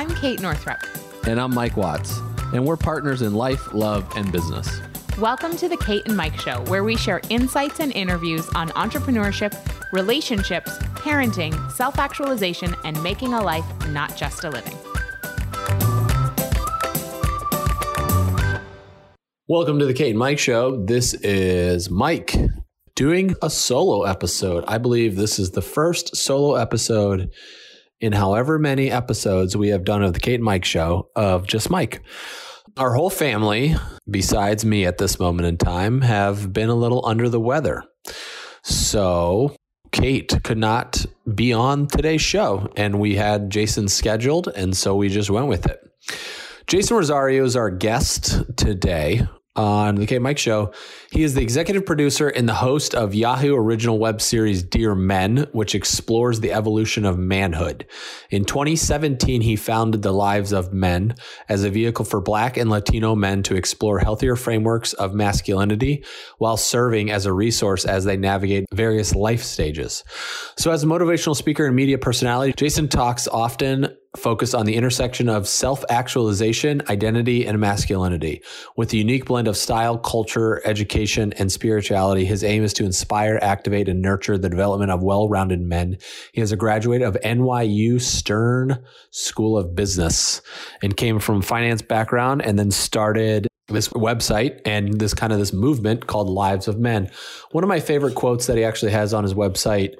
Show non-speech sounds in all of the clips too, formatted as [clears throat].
I'm Kate Northrup. And I'm Mike Watts. And we're partners in life, love, and business. Welcome to the Kate and Mike Show, where we share insights and interviews on entrepreneurship, relationships, parenting, self actualization, and making a life, not just a living. Welcome to the Kate and Mike Show. This is Mike doing a solo episode. I believe this is the first solo episode in however many episodes we have done of the Kate and Mike show of just Mike. Our whole family, besides me at this moment in time, have been a little under the weather. So Kate could not be on today's show, and we had Jason scheduled, and so we just went with it. Jason Rosario is our guest today on the K Mike Show. He is the executive producer and the host of Yahoo original web series Dear Men, which explores the evolution of manhood. In 2017, he founded The Lives of Men as a vehicle for Black and Latino men to explore healthier frameworks of masculinity while serving as a resource as they navigate various life stages. So, as a motivational speaker and media personality, Jason talks often focus on the intersection of self actualization, identity, and masculinity. With a unique blend of style, culture, education, and spirituality, his aim is to inspire, activate, and nurture the development of well rounded men. He is a graduate of NYU Stern School of Business and came from finance background and then started this website and this kind of this movement called Lives of Men. One of my favorite quotes that he actually has on his website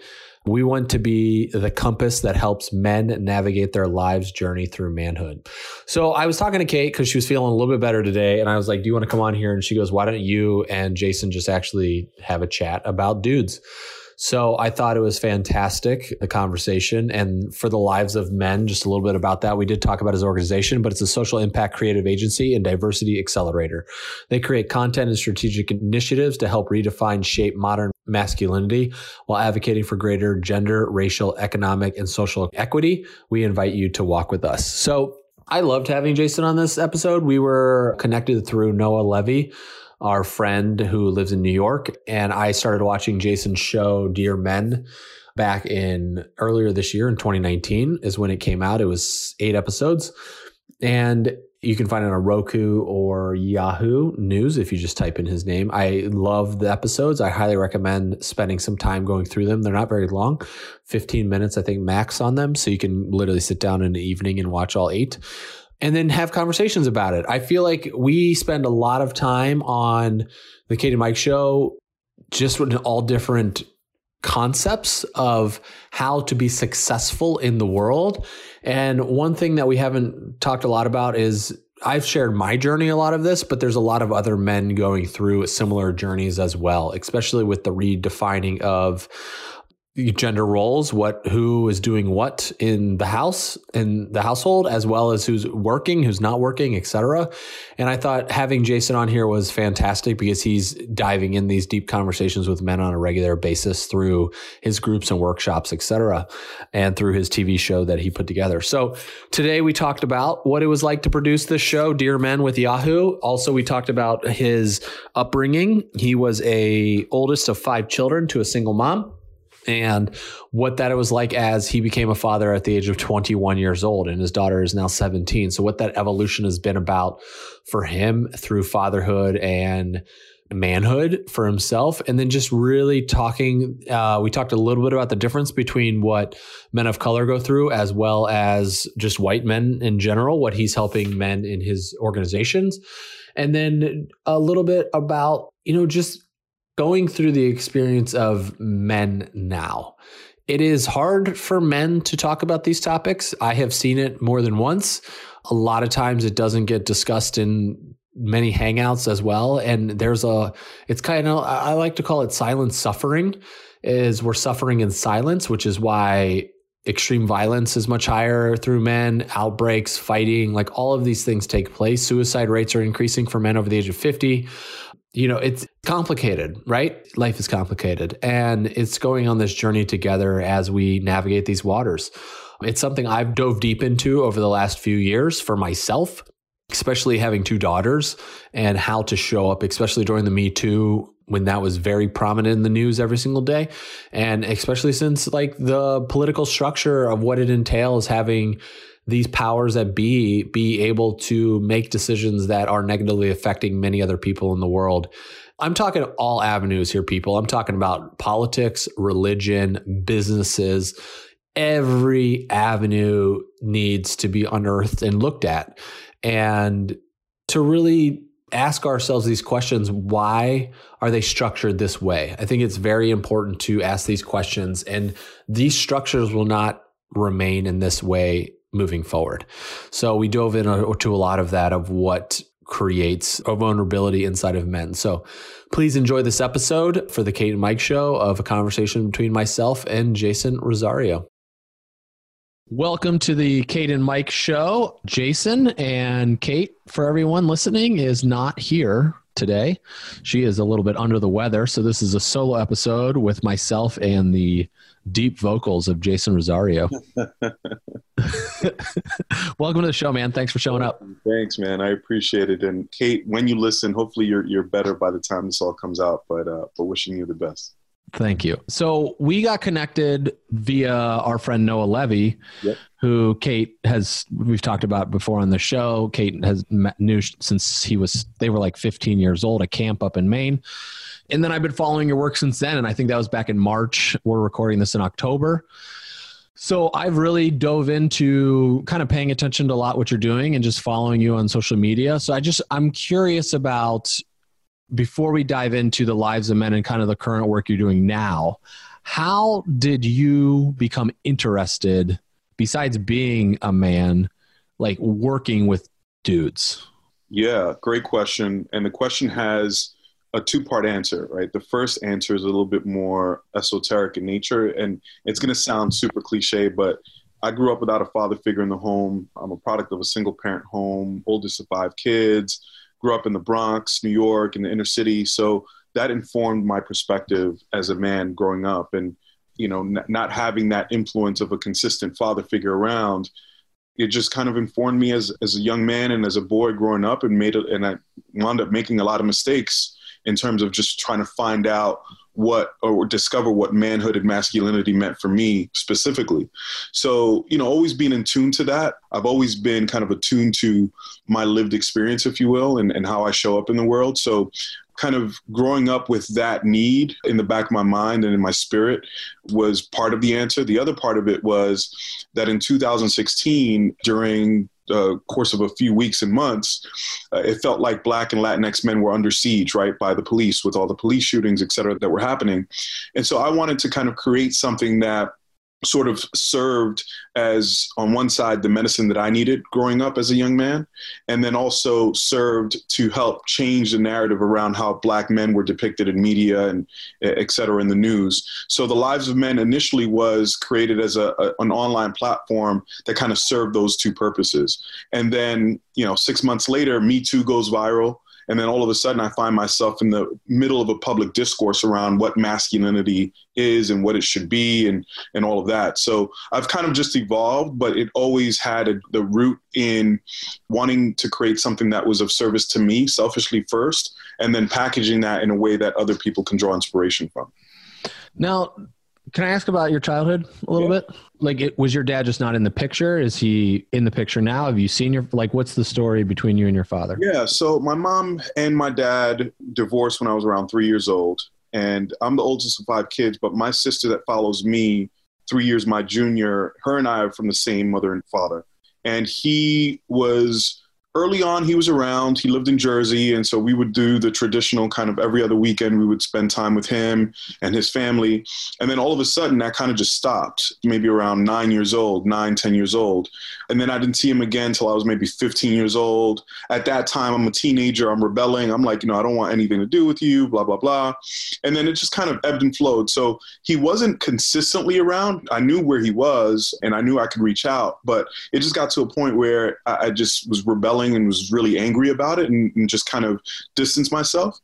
we want to be the compass that helps men navigate their lives journey through manhood. So I was talking to Kate because she was feeling a little bit better today. And I was like, Do you want to come on here? And she goes, Why don't you and Jason just actually have a chat about dudes? So I thought it was fantastic, the conversation. And for the lives of men, just a little bit about that. We did talk about his organization, but it's a social impact creative agency and diversity accelerator. They create content and strategic initiatives to help redefine, shape modern masculinity while advocating for greater gender, racial, economic, and social equity. We invite you to walk with us. So I loved having Jason on this episode. We were connected through Noah Levy our friend who lives in New York. And I started watching Jason's show, Dear Men, back in earlier this year in 2019 is when it came out. It was eight episodes. And you can find it on Roku or Yahoo News if you just type in his name. I love the episodes. I highly recommend spending some time going through them. They're not very long, 15 minutes, I think, max on them. So you can literally sit down in the evening and watch all eight and then have conversations about it. I feel like we spend a lot of time on the Kate and Mike show just with all different concepts of how to be successful in the world. And one thing that we haven't talked a lot about is I've shared my journey a lot of this, but there's a lot of other men going through similar journeys as well, especially with the redefining of gender roles, what who is doing what in the house in the household, as well as who's working, who's not working, etc. And I thought having Jason on here was fantastic because he's diving in these deep conversations with men on a regular basis through his groups and workshops, etc., and through his TV show that he put together. So today we talked about what it was like to produce this show, Dear Men with Yahoo. Also, we talked about his upbringing. He was a oldest of five children to a single mom and what that was like as he became a father at the age of 21 years old and his daughter is now 17 so what that evolution has been about for him through fatherhood and manhood for himself and then just really talking uh, we talked a little bit about the difference between what men of color go through as well as just white men in general what he's helping men in his organizations and then a little bit about you know just going through the experience of men now. It is hard for men to talk about these topics. I have seen it more than once. A lot of times it doesn't get discussed in many hangouts as well. And there's a, it's kind of, I like to call it silent suffering, is we're suffering in silence, which is why extreme violence is much higher through men, outbreaks, fighting, like all of these things take place. Suicide rates are increasing for men over the age of 50 you know, it's complicated, right? Life is complicated. And it's going on this journey together as we navigate these waters. It's something I've dove deep into over the last few years for myself, especially having two daughters and how to show up, especially during the Me Too when that was very prominent in the news every single day. And especially since like the political structure of what it entails having these powers that be be able to make decisions that are negatively affecting many other people in the world. I'm talking all avenues here, people. I'm talking about politics, religion, businesses. Every avenue needs to be unearthed and looked at. And to really ask ourselves these questions why are they structured this way? I think it's very important to ask these questions, and these structures will not remain in this way moving forward. So we dove into a lot of that of what creates a vulnerability inside of men. So please enjoy this episode for the Kate and Mike show of a conversation between myself and Jason Rosario. Welcome to the Kate and Mike show. Jason and Kate, for everyone listening, is not here today. She is a little bit under the weather. So this is a solo episode with myself and the deep vocals of Jason Rosario. [laughs] [laughs] Welcome to the show, man. Thanks for showing up. Thanks, man. I appreciate it. And Kate, when you listen, hopefully you're you're better by the time this all comes out. But uh, but wishing you the best. Thank you. So we got connected via our friend Noah Levy, yep. who Kate has we've talked about before on the show. Kate has met, knew since he was they were like 15 years old, a camp up in Maine. And then I've been following your work since then, and I think that was back in March. We're recording this in October. So I've really dove into kind of paying attention to a lot what you're doing and just following you on social media. So I just I'm curious about before we dive into the lives of men and kind of the current work you're doing now, how did you become interested, besides being a man, like working with dudes? Yeah, great question. And the question has a two part answer, right? The first answer is a little bit more esoteric in nature, and it's going to sound super cliche, but I grew up without a father figure in the home. I'm a product of a single parent home, oldest of five kids grew up in the Bronx, New York, in the inner city. So that informed my perspective as a man growing up. And, you know, n- not having that influence of a consistent father figure around, it just kind of informed me as, as a young man and as a boy growing up and made it, and I wound up making a lot of mistakes in terms of just trying to find out what or discover what manhood and masculinity meant for me specifically. So, you know, always being in tune to that. I've always been kind of attuned to my lived experience, if you will, and, and how I show up in the world. So kind of growing up with that need in the back of my mind and in my spirit was part of the answer. The other part of it was that in 2016, during uh, course of a few weeks and months, uh, it felt like Black and Latinx men were under siege, right, by the police with all the police shootings, et cetera, that were happening. And so I wanted to kind of create something that sort of served as on one side the medicine that I needed growing up as a young man, and then also served to help change the narrative around how black men were depicted in media and et cetera in the news. So the Lives of Men initially was created as a, a an online platform that kind of served those two purposes. And then, you know, six months later, Me Too goes viral and then all of a sudden i find myself in the middle of a public discourse around what masculinity is and what it should be and and all of that. So i've kind of just evolved but it always had a, the root in wanting to create something that was of service to me selfishly first and then packaging that in a way that other people can draw inspiration from. Now can I ask about your childhood a little yeah. bit? Like, it, was your dad just not in the picture? Is he in the picture now? Have you seen your like? What's the story between you and your father? Yeah, so my mom and my dad divorced when I was around three years old, and I'm the oldest of five kids. But my sister that follows me, three years my junior, her and I are from the same mother and father, and he was early on he was around. He lived in jersey and so we would do the traditional kind of every other weekend we would spend time with him and his family. And then all of a sudden that kind of just stopped maybe around nine years old nine ten years old. And then i didn't see him again until i was maybe 15 years old. At that time i'm a teenager i'm rebelling. I'm like you know i don't want anything to do with you blah blah blah. And then it just kind of ebbed and flowed. So he wasn't consistently around. I knew where he was and i knew i could reach out but it just got to a point where I just was rebelling and was really angry about it and, and just kind of distanced myself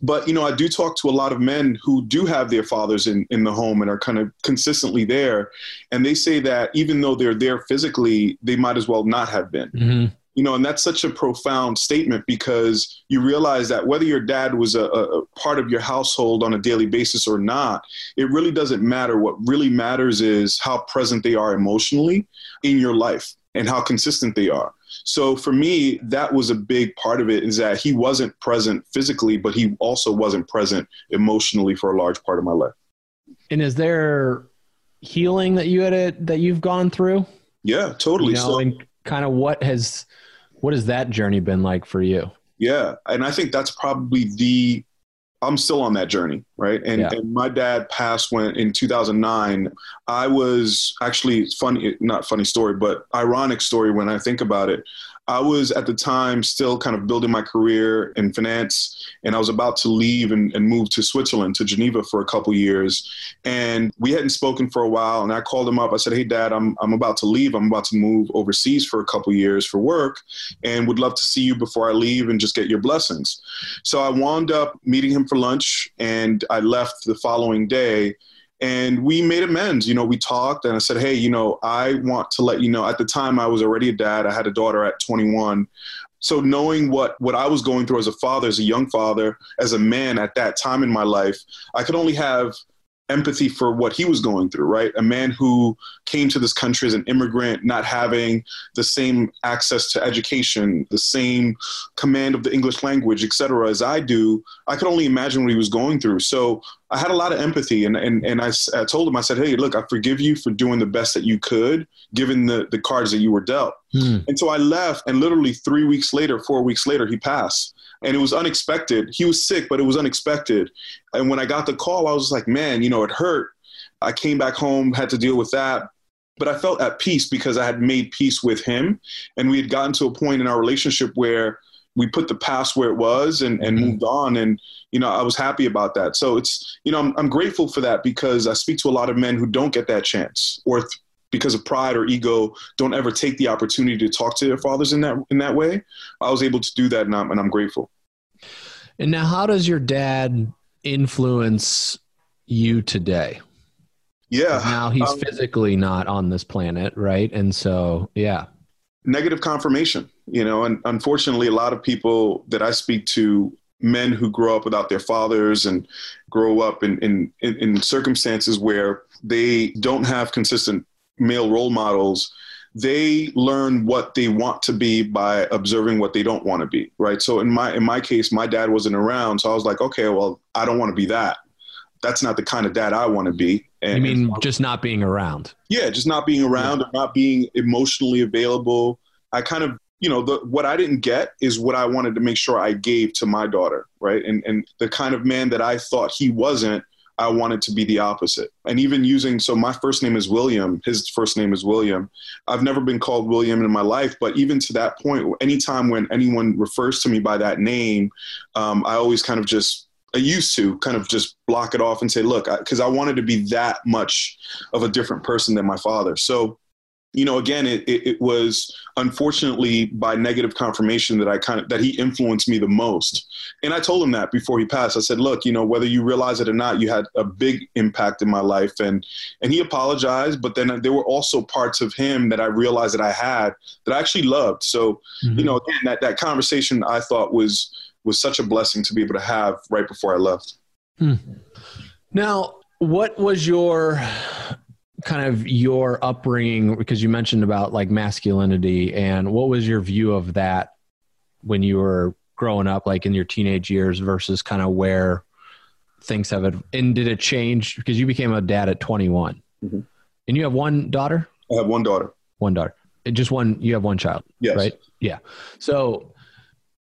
but you know i do talk to a lot of men who do have their fathers in, in the home and are kind of consistently there and they say that even though they're there physically they might as well not have been mm-hmm. you know and that's such a profound statement because you realize that whether your dad was a, a part of your household on a daily basis or not it really doesn't matter what really matters is how present they are emotionally in your life and how consistent they are. So for me, that was a big part of it is that he wasn't present physically, but he also wasn't present emotionally for a large part of my life. And is there healing that you had a, that you've gone through? Yeah, totally. You know, so, and kind of what has what has that journey been like for you? Yeah, and I think that's probably the I'm still on that journey, right? And, yeah. and, my dad passed when in 2009. I was actually funny, not funny story, but ironic story when I think about it. I was at the time still kind of building my career in finance, and I was about to leave and, and move to Switzerland, to Geneva for a couple years. And we hadn't spoken for a while, and I called him up. I said, "Hey, Dad, I'm I'm about to leave. I'm about to move overseas for a couple years for work, and would love to see you before I leave and just get your blessings." So I wound up meeting him for lunch, and I left the following day and we made amends you know we talked and i said hey you know i want to let you know. At the time i was already a dad. I had a daughter at 21 so knowing what what i was going through as a father as a young father as a man at that time in my life i could only have empathy for what he was going through, right? A man who came to this country as an immigrant, not having the same access to education, the same command of the English language, et cetera, as I do. I could only imagine what he was going through. So I had a lot of empathy, and and, and I, I told him, I said, hey, look, I forgive you for doing the best that you could, given the, the cards that you were dealt. Hmm. And so I left, and literally three weeks later, four weeks later, he passed and it was unexpected. He was sick, but it was unexpected. And when I got the call, I was like, man, you know, it hurt. I came back home, had to deal with that. But I felt at peace because I had made peace with him. And we had gotten to a point in our relationship where we put the past where it was and, and mm-hmm. moved on. And, you know, I was happy about that. So it's, you know, I'm, I'm grateful for that because I speak to a lot of men who don't get that chance or th- because of pride or ego don't ever take the opportunity to talk to their fathers in that in that way i was able to do that and i'm, and I'm grateful. And now how does your dad influence you today? Yeah. Now he's um, physically not on this planet right? And so yeah. Negative confirmation you know and unfortunately a lot of people that i speak to men who grow up without their fathers and grow up in, in, in circumstances where they don't have consistent male role models they learn what they want to be by observing what they don't want to be right? So in my in my case my dad wasn't around so i was like okay well i don't want to be that. That's not the kind of dad i want to be. And, you mean just not being around? Yeah just not being around yeah. or not being emotionally available. I kind of you know the, what i didn't get is what i wanted to make sure i gave to my daughter right? And and the kind of man that i thought he wasn't I wanted to be the opposite. And even using, so my first name is William, his first name is William. I've never been called William in my life, but even to that point, anytime when anyone refers to me by that name, um, I always kind of just, I used to kind of just block it off and say, look, because I, I wanted to be that much of a different person than my father. So you know, again, it, it, it, was unfortunately by negative confirmation that I kind of that he influenced me the most. And I told him that before he passed. I said, "Look, you know, whether you realize it or not, you had a big impact in my life." And and he apologized, but then there were also parts of him that I realized that I had that I actually loved. So, mm-hmm. you know, again, that that conversation I thought was was such a blessing to be able to have right before I left. Hmm. Now, what was your kind of your upbringing because you mentioned about like masculinity and what was your view of that when you were growing up like in your teenage years versus kind of where things have it and did it change? Because you became a dad at 21 mm-hmm. and you have one daughter? I have one daughter. One daughter. Just one you have one child yes. right? Yeah. So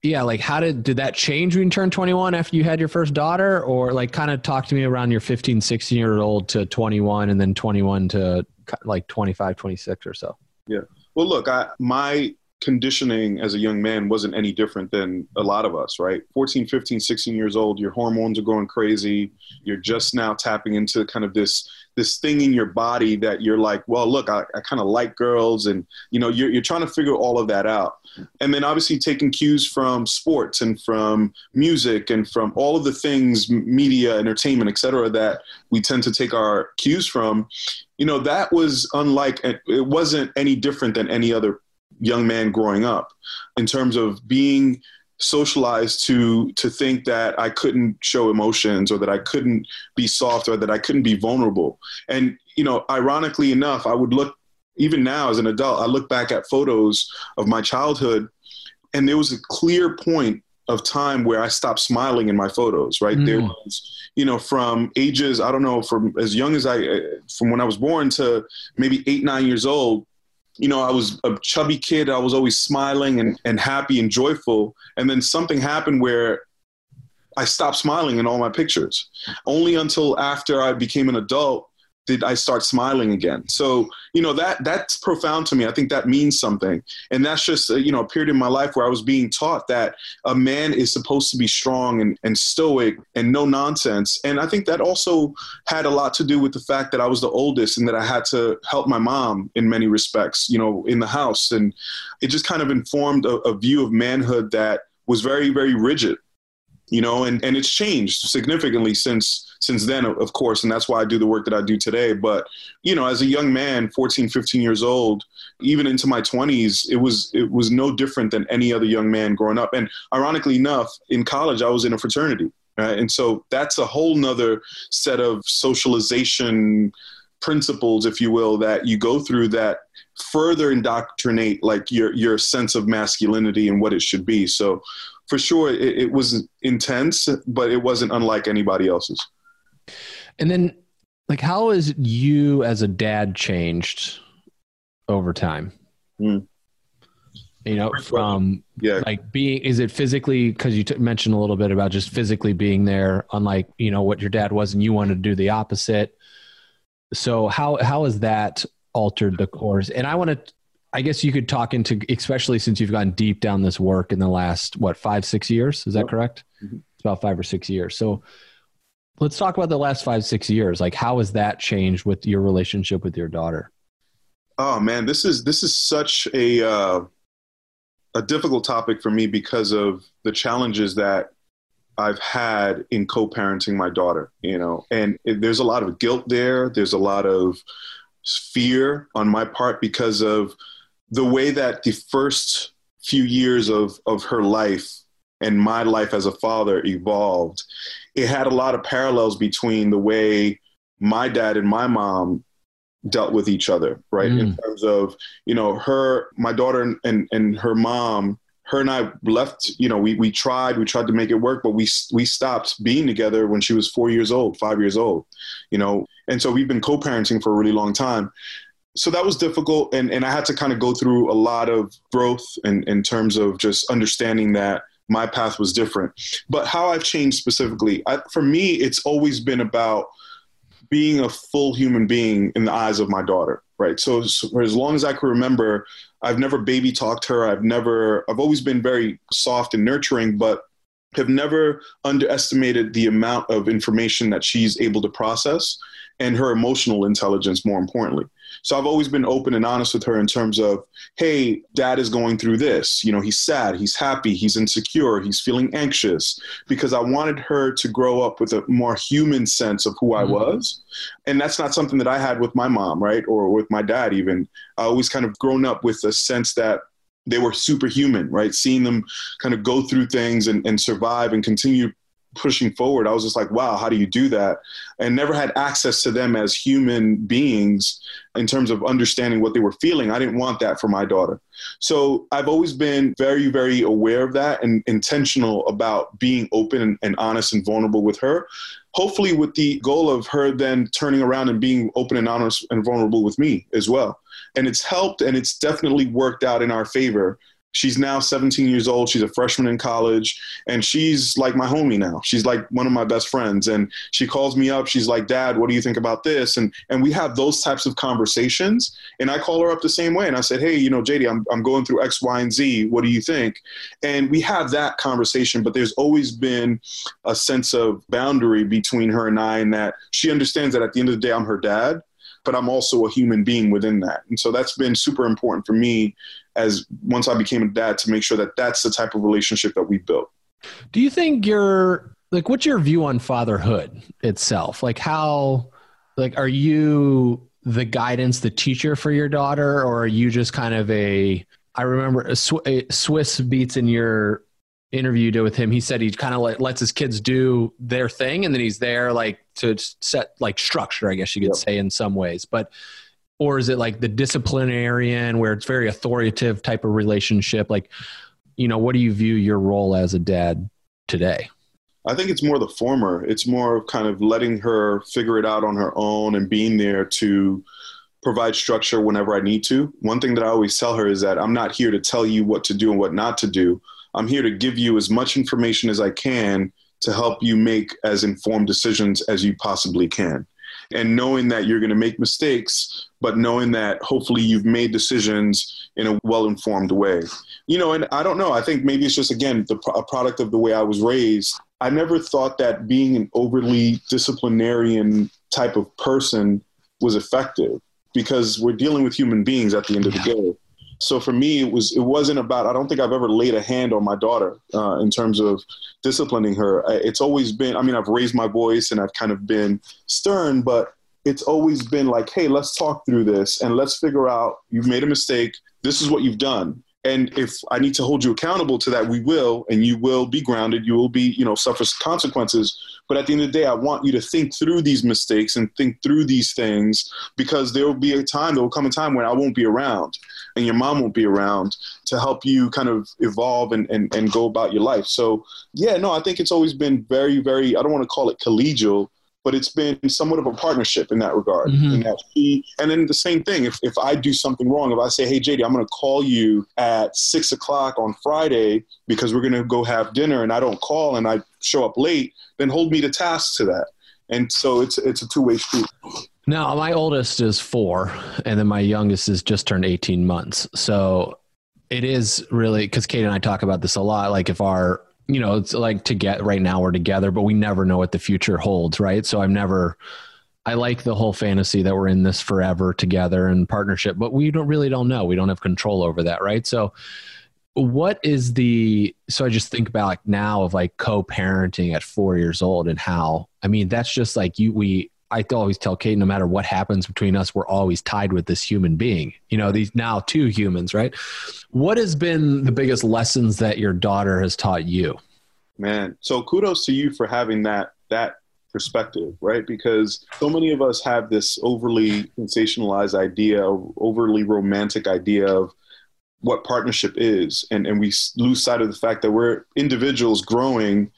yeah like how did did that change when you turned 21 after you had your first daughter? Or like kind of talk to me around your 15 16 year old to 21 and then 21 to like 25 26 or so. Yeah. Well look i my conditioning as a young man wasn't any different than a lot of us, right? 14, 15, 16 years old, your hormones are going crazy. You're just now tapping into kind of this this thing in your body that you're like, well, look, I, I kind of like girls, and you know, you're you're trying to figure all of that out. And then obviously taking cues from sports and from music and from all of the things, media, entertainment, et cetera, that we tend to take our cues from. You know, that was unlike it wasn't any different than any other young man growing up in terms of being socialized to to think that I couldn't show emotions or that I couldn't be soft or that I couldn't be vulnerable. And you know, ironically enough, I would look even now as an adult, I look back at photos of my childhood and there was a clear point of time where I stopped smiling in my photos, right? Mm. There was, you know, from ages, I don't know, from as young as I, uh, from when I was born to maybe eight, nine years old, you know, I was a chubby kid. I was always smiling and, and happy and joyful. And then something happened where I stopped smiling in all my pictures. Only until after I became an adult did I start smiling again. So, you know, that that's profound to me. I think that means something. And that's just, uh, you know, a period in my life where I was being taught that a man is supposed to be strong and, and stoic and no nonsense. And I think that also had a lot to do with the fact that I was the oldest and that I had to help my mom in many respects, you know, in the house. And it just kind of informed a, a view of manhood that was very, very rigid you know and, and it's changed significantly since since then of course and that's why i do the work that i do today. But you know as a young man 14 15 years old even into my 20s it was it was no different than any other young man growing up. And ironically enough in college i was in a fraternity right? and so that's a whole nother set of socialization principles if you will that you go through that further indoctrinate like your your sense of masculinity and what it should be. So for sure it, it was intense, but it wasn't unlike anybody else's. And then, like, how has you as a dad changed over time? Mm. You know, from yeah. like being, is it physically, because you t- mentioned a little bit about just physically being there, unlike, you know, what your dad was and you wanted to do the opposite. So, how, how has that altered the course? And I want to I guess you could talk into, especially since you've gone deep down this work in the last, what, five, six years? Is that correct? Mm-hmm. It's about five or six years. So let's talk about the last five, six years. Like, how has that changed with your relationship with your daughter? Oh man, this is this is such a uh, a difficult topic for me because of the challenges that I've had in co-parenting my daughter. You know, and it, there's a lot of guilt there. There's a lot of fear on my part because of the way that the first few years of, of her life and my life as a father evolved, it had a lot of parallels between the way my dad and my mom dealt with each other, right? Mm. In terms of, you know, her, my daughter and, and her mom, her and I left, you know, we, we tried, we tried to make it work, but we, we stopped being together when she was four years old, five years old, you know? And so we've been co-parenting for a really long time so that was difficult and, and i had to kind of go through a lot of growth in, in terms of just understanding that my path was different. But how i've changed specifically I, for me it's always been about being a full human being in the eyes of my daughter right? So, so for as long as i can remember i've never baby talked her. I've never i've always been very soft and nurturing but have never underestimated the amount of information that she's able to process and her emotional intelligence more importantly so I've always been open and honest with her in terms of, hey, dad is going through this. You know, he's sad, he's happy, he's insecure, he's feeling anxious, because I wanted her to grow up with a more human sense of who I mm-hmm. was. And that's not something that I had with my mom, right? Or with my dad, even. I always kind of grown up with a sense that they were superhuman, right? Seeing them kind of go through things and, and survive and continue pushing forward. I was just like, wow, how do you do that? And never had access to them as human beings in terms of understanding what they were feeling. I didn't want that for my daughter. So I've always been very, very aware of that and intentional about being open and, and honest and vulnerable with her. Hopefully, with the goal of her then turning around and being open and honest and vulnerable with me as well. And it's helped and it's definitely worked out in our favor She's now 17 years old. She's a freshman in college, and she's like my homie now. She's like one of my best friends, and she calls me up. She's like, "Dad, what do you think about this?" And and we have those types of conversations. And I call her up the same way, and I said, "Hey, you know, JD, I'm I'm going through X, Y, and Z. What do you think?" And we have that conversation. But there's always been a sense of boundary between her and I, and that she understands that at the end of the day, I'm her dad but I'm also a human being within that. And so that's been super important for me as once I became a dad to make sure that that's the type of relationship that we built. Do you think you're like, what's your view on fatherhood itself? Like, how, like, are you the guidance, the teacher for your daughter, or are you just kind of a, I remember a, Swizz Beatz in your interview you did with him, he said he kind of like lets his kids do their thing, and then he's there like to set like structure, I guess you could yep. say in some ways. But or is it like the disciplinarian where it's very authoritative type of relationship like you know what do you view your role as a dad today I think it's more the former. It's more of kind of letting her figure it out on her own and being there to provide structure whenever I need to. One thing that I always tell her is that I'm not here to tell you what to do and what not to do. I'm here to give you as much information as I can to help you make as informed decisions as you possibly can. And knowing that you're going to make mistakes, but knowing that hopefully you've made decisions in a well informed way. You know, and I don't know. I think maybe it's just, again, the, a product of the way I was raised. I never thought that being an overly disciplinarian type of person was effective because we're dealing with human beings at the end of the day. So for me, it was it wasn't about. I don't think I've ever laid a hand on my daughter uh, in terms of disciplining her. It's always been. I mean, I've raised my voice and I've kind of been stern, but it's always been like, hey, let's talk through this and let's figure out. You've made a mistake. This is what you've done. And if I need to hold you accountable to that, we will, and you will be grounded. You will be, you know, suffer consequences. But at the end of the day, I want you to think through these mistakes and think through these things because there will be a time, there will come a time when I won't be around and your mom won't be around to help you kind of evolve and, and, and go about your life. So, yeah, no, I think it's always been very, very, I don't want to call it collegial, but it's been somewhat of a partnership in that regard. Mm-hmm. In that she, and then the same thing, if, if I do something wrong, if I say, hey, JD, I'm going to call you at six o'clock on Friday because we're going to go have dinner and I don't call and I show up late, then hold me to task to that. And so it's, it's a two way street. Now, my oldest is four, and then my youngest is just turned 18 months. So it is really because Kate and I talk about this a lot. Like, if our you know, it's like to get right now we're together, but we never know what the future holds, right? So I'm never I like the whole fantasy that we're in this forever together and partnership, but we don't really don't know. We don't have control over that, right? So what is the so I just think about like now of like co-parenting at 4 years old and how I mean that's just like you we I always tell Kate, no matter what happens between us, we're always tied with this human being. You know, these now two humans, right? What has been the biggest lessons that your daughter has taught you? Man, so kudos to you for having that that perspective, right? Because so many of us have this overly sensationalized idea, overly romantic idea of what partnership is, and and we lose sight of the fact that we're individuals growing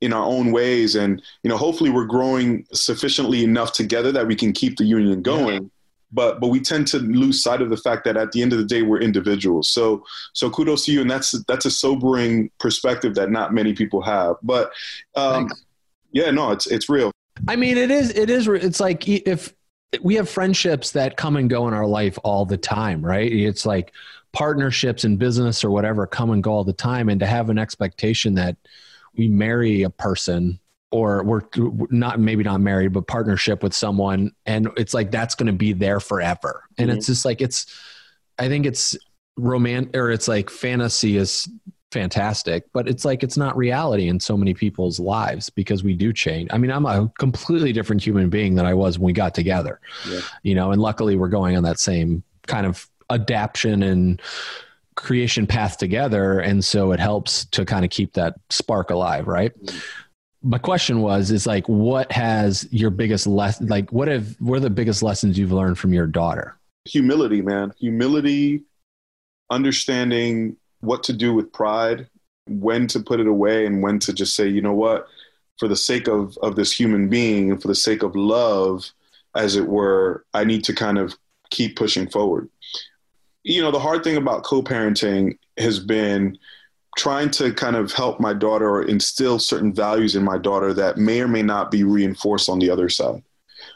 in our own ways. And you know hopefully we're growing sufficiently enough together that we can keep the union going. Yeah. but but we tend to lose sight of the fact that at the end of the day we're individuals. So so kudos to you. And that's that's a sobering perspective that not many people have. But um yeah no it's it's real. I mean it is it is it's like if we have friendships that come and go in our life all the time right? It's like partnerships in business or whatever come and go all the time and to have an expectation that we marry a person or we're not maybe not married but partnership with someone and it's like that's going to be there forever and mm-hmm. it's just like it's i think it's romantic or it's like fantasy is fantastic but it's like it's not reality in so many people's lives because we do change i mean i'm a completely different human being than i was when we got together yeah. you know and luckily we're going on that same kind of adaptation and creation path together. And so it helps to kind of keep that spark alive right? Mm-hmm. My question was is like what has your biggest lesson like what have what are the biggest lessons you've learned from your daughter? Humility man. Humility understanding what to do with pride when to put it away and when to just say you know what? For the sake of of this human being and for the sake of love as it were i need to kind of keep pushing forward you know, the hard thing about co-parenting has been trying to kind of help my daughter or instill certain values in my daughter that may or may not be reinforced on the other side.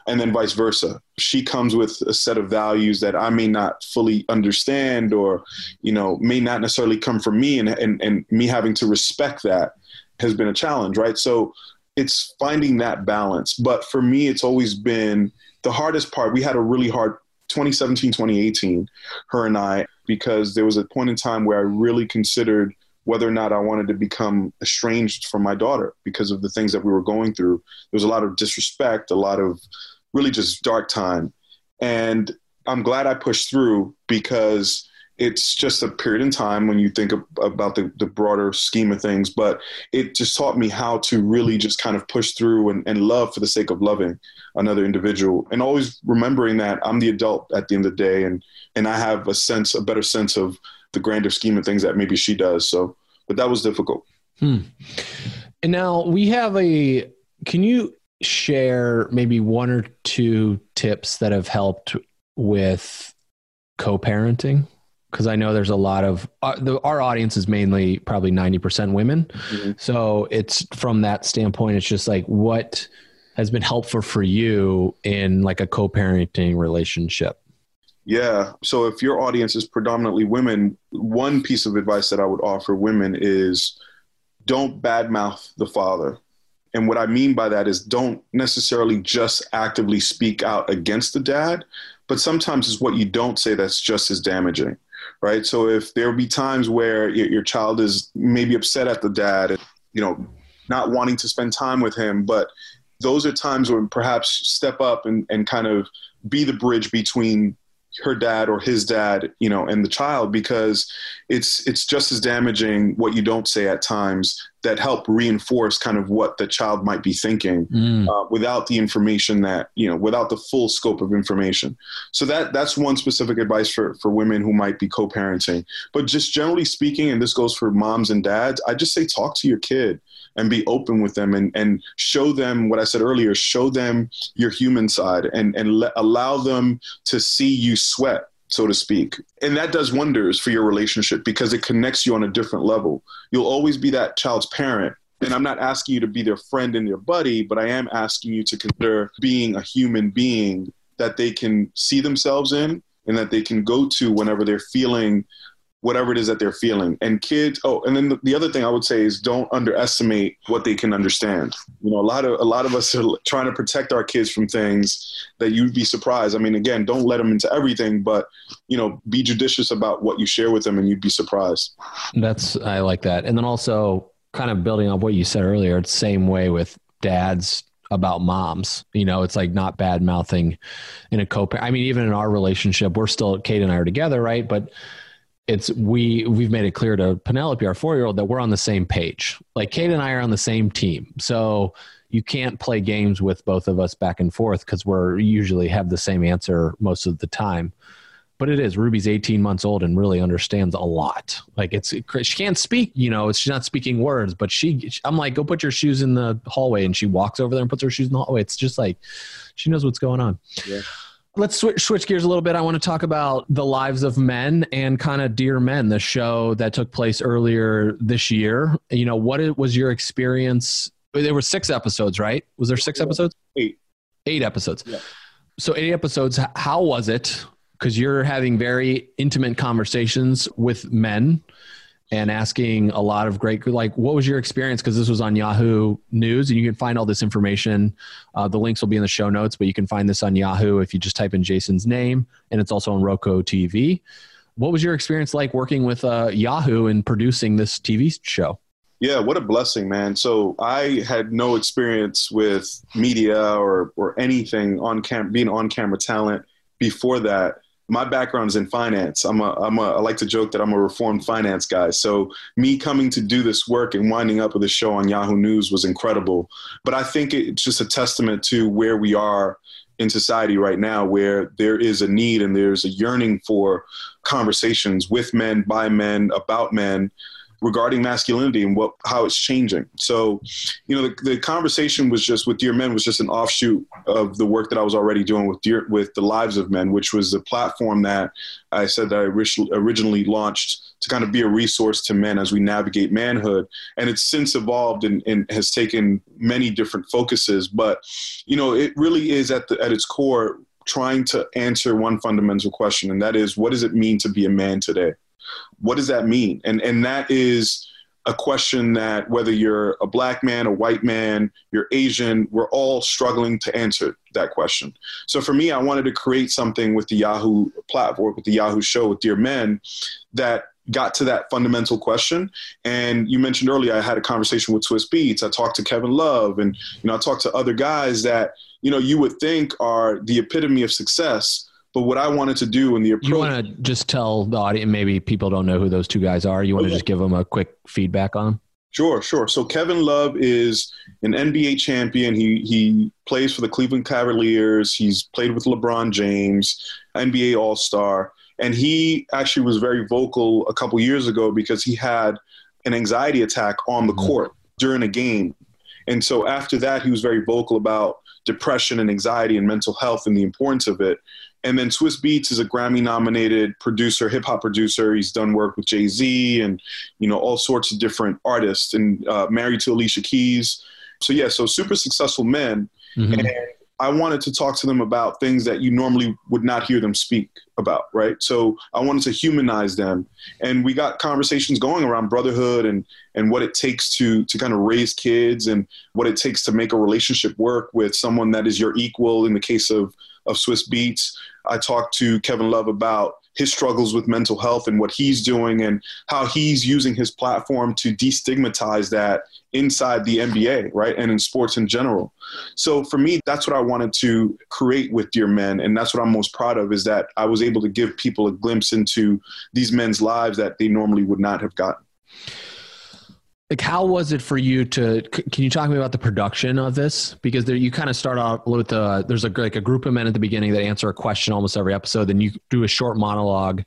And then vice versa. She comes with a set of values that I may not fully understand or, you know, may not necessarily come from me and, and, and me having to respect that has been a challenge, right? So it's finding that balance. But for me, it's always been the hardest part. We had a really hard 2017, 2018, her and I, because there was a point in time where I really considered whether or not I wanted to become estranged from my daughter because of the things that we were going through. There was a lot of disrespect, a lot of really just dark time. And I'm glad I pushed through because it's just a period in time when you think of, about the, the broader scheme of things. But it just taught me how to really just kind of push through and, and love for the sake of loving another individual and always remembering that I'm the adult at the end of the day and, and I have a sense, a better sense of the grander scheme of things that maybe she does. So, but that was difficult. Hmm. And now we have a, can you share maybe one or two tips that have helped with co-parenting? Because I know there's a lot of uh, the, our audience is mainly probably 90% women. Mm-hmm. So it's from that standpoint, it's just like what has been helpful for you in like a co-parenting relationship? Yeah. So if your audience is predominantly women, one piece of advice that I would offer women is don't badmouth the father. And what I mean by that is don't necessarily just actively speak out against the dad, but sometimes it's what you don't say that's just as damaging, right? So if there be times where your child is maybe upset at the dad, and, you know, not wanting to spend time with him, but those are times when perhaps step up and, and kind of be the bridge between her dad or his dad, you know, and the child because it's it's just as damaging what you don't say at times that help reinforce kind of what the child might be thinking mm. uh, without the information that you know without the full scope of information. So that that's one specific advice for for women who might be co-parenting. But just generally speaking, and this goes for moms and dads, I just say talk to your kid and be open with them and, and show them what I said earlier, show them your human side and, and allow them to see you sweat, so to speak. And that does wonders for your relationship because it connects you on a different level. You'll always be that child's parent. And I'm not asking you to be their friend and their buddy, but I am asking you to consider being a human being that they can see themselves in and that they can go to whenever they're feeling whatever it is that they're feeling. And kids, oh, and then the, the, other thing I would say is don't underestimate what they can understand. You know, a lot of a lot of us are trying to protect our kids from things that you'd be surprised. I mean, again, don't let them into everything, but you know, be judicious about what you share with them, and you'd be surprised. That's I like that, and then also kind of building on what you said earlier. It's same way with dads about moms. You know, it's like not bad mouthing in a co. I mean, even in our relationship, we're still Kate and I are together, right? But it's we we've made it clear to Penelope, our four year old, that we're on the same page. Like Kate and I are on the same team. So you can't play games with both of us back and forth because we're usually have the same answer most of the time. But it is Ruby's 18 months old and really understands a lot. Like it's she can't speak, you know, she's not speaking words, but she I'm like, go put your shoes in the hallway, and she walks over there and puts her shoes in the hallway. It's just like she knows what's going on. Yeah. Let's switch, switch gears a little bit. I want to talk about the lives of men and kind of Dear Men, the show that took place earlier this year. You know, what was your experience? There were six episodes, right? Was there six episodes? Eight. Eight episodes. Yeah. So eight episodes. How was it? Because you're having very intimate conversations with men and asking a lot of great like what was your experience? Because this was on yahoo news and you can find all this information. Uh, the links will be in the show notes but you can find this on yahoo if you just type in jason's name and it's also on roku tv what was your experience like working with uh, yahoo and producing this tv show? Yeah what a blessing man. So i had no experience with media or or anything on cam being on camera talent before that my background is in finance. I'm a, I'm a, I like to joke that I'm a reformed finance guy. So me coming to do this work and winding up with a show on Yahoo News was incredible. But I think it's just a testament to where we are in society right now, where there is a need and there's a yearning for conversations with men, by men, about men, regarding masculinity and what how it's changing. So, you know, the, the conversation was just with Dear Men was just an offshoot of the work that I was already doing with Dear with the Lives of Men, which was the platform that I said that I originally launched to kind of be a resource to men as we navigate manhood. And it's since evolved and, and has taken many different focuses. But, you know, it really is at the at its core trying to answer one fundamental question, and that is what does it mean to be a man today? What does that mean? And and that is a question that whether you're a black man, a white man, you're Asian, we're all struggling to answer that question. So for me, I wanted to create something with the Yahoo platform, with the Yahoo show with Dear Men that got to that fundamental question. And you mentioned earlier, I had a conversation with Swizz Beatz. I talked to Kevin Love and, you know, I talked to other guys that, you know, you would think are the epitome of success But what I wanted to do in the approach, you want to just tell the audience, maybe people don't know who those two guys are. You want to just give them a quick feedback on them? Sure, sure. So Kevin Love is an NBA champion. He he plays for the Cleveland Cavaliers. He's played with LeBron James, NBA All Star, and he actually was very vocal a couple years ago because he had an anxiety attack on the mm-hmm. court during a game, and so after that, he was very vocal about depression and anxiety and mental health and the importance of it. And then Swizz Beatz is a Grammy nominated producer, hip hop producer. He's done work with Jay Z and, you know, all sorts of different artists and uh, married to Alicia Keys. So, yeah, so super successful men. Mm-hmm. And I wanted to talk to them about things that you normally would not hear them speak about, right? So I wanted to humanize them, and we got conversations going around brotherhood and and what it takes to to kind of raise kids and what it takes to make a relationship work with someone that is your equal. In the case of of Swizz Beatz, I talked to Kevin Love about his struggles with mental health and what he's doing and how he's using his platform to destigmatize that inside the NBA, right? And in sports in general. So for me, that's what I wanted to create with Dear Men. And that's what I'm most proud of is that I was able to give people a glimpse into these men's lives that they normally would not have gotten like how was it for you to can you talk to me about the production of this? Because there, you kind of start off with a there's a like a group of men at the beginning that answer a question almost every episode then you do a short monologue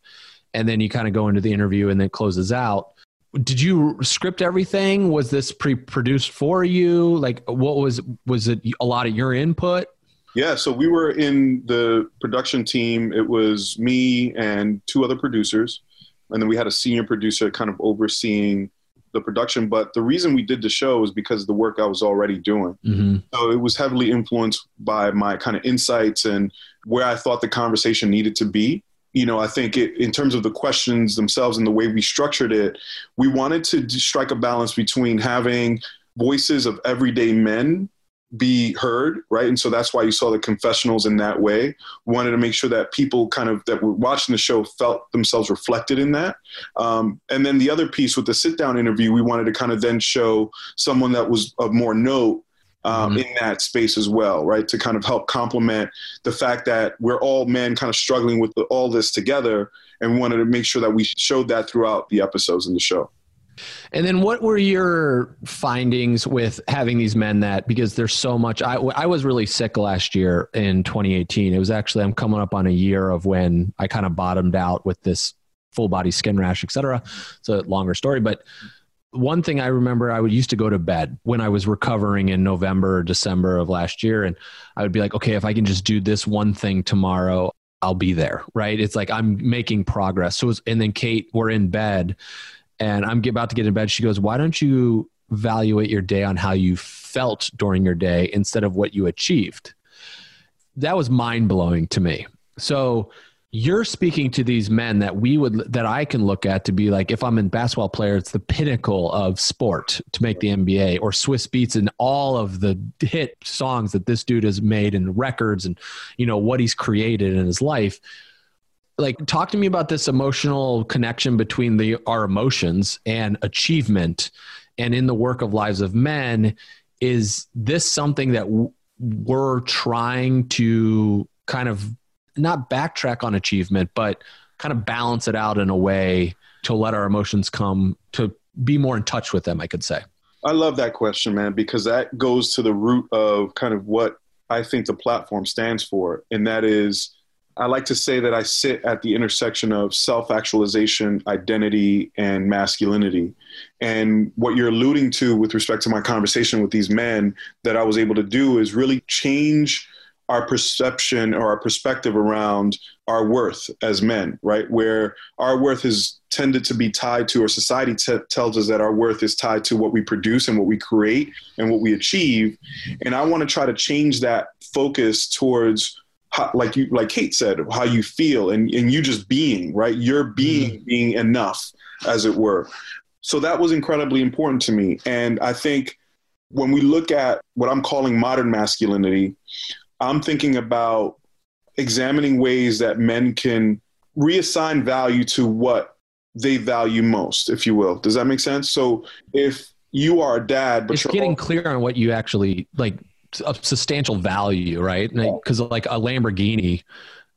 and then you kind of go into the interview and then closes out. Did you script everything? Was this pre-produced for you? Like what was was it a lot of your input? Yeah so we were in the production team. It was me and two other producers and then we had a senior producer kind of overseeing the production, but the reason we did the show was because of the work I was already doing. Mm-hmm. So it was heavily influenced by my kind of insights and where I thought the conversation needed to be. You know, I think it, in terms of the questions themselves and the way we structured it, we wanted to strike a balance between having voices of everyday men be heard, right? And so that's why you saw the confessionals in that way. We wanted to make sure that people kind of that were watching the show felt themselves reflected in that. Um, and then the other piece with the sit down interview, we wanted to kind of then show someone that was of more note um, mm-hmm. in that space as well, right? To kind of help complement the fact that we're all men kind of struggling with all this together. And we wanted to make sure that we showed that throughout the episodes in the show. And then what were your findings with having these men that because there's so much I I was really sick last year in 2018. It was actually I'm coming up on a year of when I kind of bottomed out with this full body skin rash, etc. It's a longer story, but one thing I remember I would used to go to bed when I was recovering in November or December of last year and I would be like, okay, if I can just do this one thing tomorrow, I'll be there, right? It's like I'm making progress. So, was, and then Kate, we're in bed and I'm about to get in bed. She goes, Why don't you evaluate your day on how you felt during your day instead of what you achieved? That was mind blowing to me. So, you're speaking to these men that we would that I can look at to be like if I'm a basketball player, it's the pinnacle of sport to make the NBA or Swizz Beatz and all of the hit songs that this dude has made and records and you know what he's created in his life like talk to me about this emotional connection between the our emotions and achievement and in the work of lives of men. Is this something that w- we're trying to kind of not backtrack on achievement but kind of balance it out in a way to let our emotions come to be more in touch with them i could say? I love that question man because that goes to the root of kind of what i think the platform stands for and that is I like to say that I sit at the intersection of self actualization, identity, and masculinity. And what you're alluding to with respect to my conversation with these men that I was able to do is really change our perception or our perspective around our worth as men, right? Where our worth is tended to be tied to, or society t- tells us that our worth is tied to what we produce and what we create and what we achieve. And I want to try to change that focus towards how, like you like Kate said, how you feel and, and you just being, right? You're being mm-hmm. being enough, as it were. So that was incredibly important to me. And I think when we look at what I'm calling modern masculinity, I'm thinking about examining ways that men can reassign value to what they value most, if you will. Does that make sense? So if you are a dad, but it's getting clear on what you actually like of substantial value, right? Because like a Lamborghini,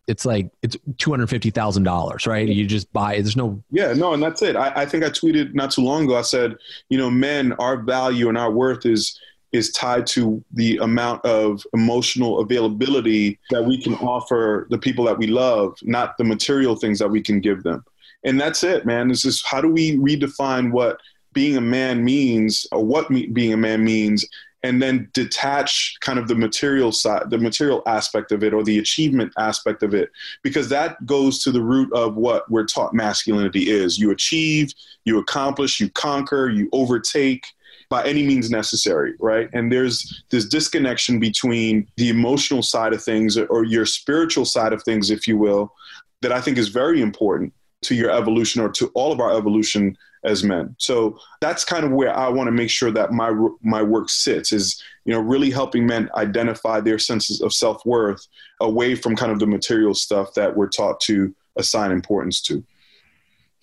it's like it's two hundred fifty thousand dollars, right? You just buy. There's no. Yeah, no, and that's it. I, I think I tweeted not too long ago. I said, you know, men, our value and our worth is is tied to the amount of emotional availability that we can offer the people that we love, not the material things that we can give them. And that's it, man. This is how do we redefine what being a man means or what me, being a man means and then detach kind of the material side the material aspect of it or the achievement aspect of it because that goes to the root of what we're taught masculinity is. You achieve you accomplish you conquer you overtake by any means necessary right? And there's this disconnection between the emotional side of things or your spiritual side of things if you will that i think is very important to your evolution or to all of our evolution as men. So that's kind of where I want to make sure that my my work sits is you know really helping men identify their senses of self worth away from kind of the material stuff that we're taught to assign importance to.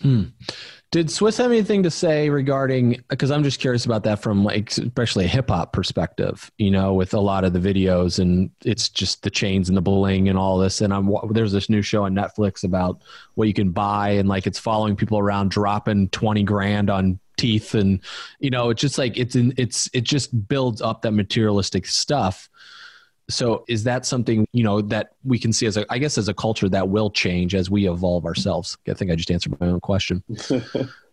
Hmm. Did Swizz have anything to say regarding? Because I'm just curious about that from like, especially a hip hop perspective. You know, with a lot of the videos and it's just the chains and the bling and all this. And I'm there's this new show on Netflix about what you can buy and like it's following people around dropping twenty grand on teeth and you know it's just like it's in, it's it just builds up that materialistic stuff so is that something you know that we can see as a i guess as a culture that will change as we evolve ourselves? I think i just answered my own question. [laughs]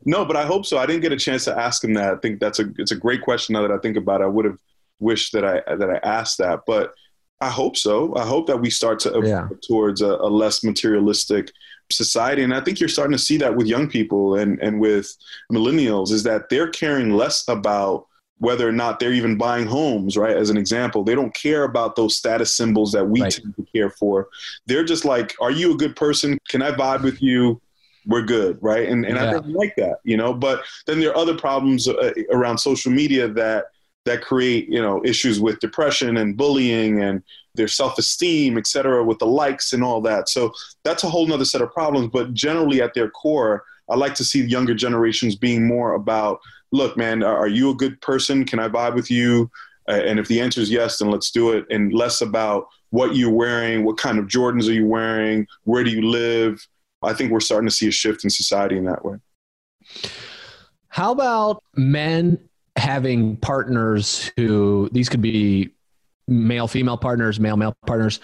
No but i hope so. I didn't get a chance to ask him that. I think that's a it's a great question. Now that i think about it i would have wished that i that i asked that but i hope so. I hope that we start to evolve yeah. towards a, a less materialistic society. And i think you're starting to see that with young people and and with millennials is that they're caring less about whether or not they're even buying homes, right? As an example, they don't care about those status symbols that we right. tend to care for. They're just like, are you a good person? Can I vibe with you? We're good, right? And and yeah. I don't like that, you know. But then there are other problems uh, around social media that that create, you know, issues with depression and bullying and their self-esteem, et cetera, with the likes and all that. So that's a whole nother set of problems. But generally, at their core, I like to see younger generations being more about look, man, are you a good person? Can I vibe with you? And if the answer is yes, then let's do it. And less about what you're wearing, what kind of Jordans are you wearing, where do you live? I think we're starting to see a shift in society in that way. How about men having partners who these could be male female partners, male male partners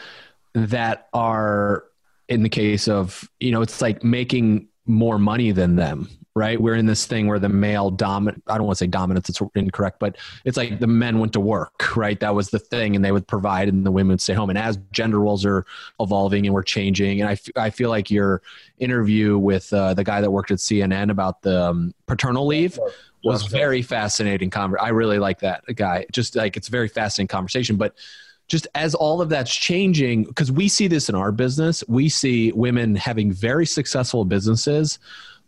that are in the case of, you know, it's like making more money than them right? We're in this thing where the male dominant, I don't want to say dominance, it's incorrect, but it's like the men went to work, right? That was the thing, and they would provide, and the women would stay home. And as gender roles are evolving and we're changing, and I, f- I feel like your interview with uh, the guy that worked at CNN about the um, paternal leave was very fascinating. Conver- I really like that guy. Just like it's a very fascinating conversation, but just as all of that's changing, because we see this in our business, we see women having very successful businesses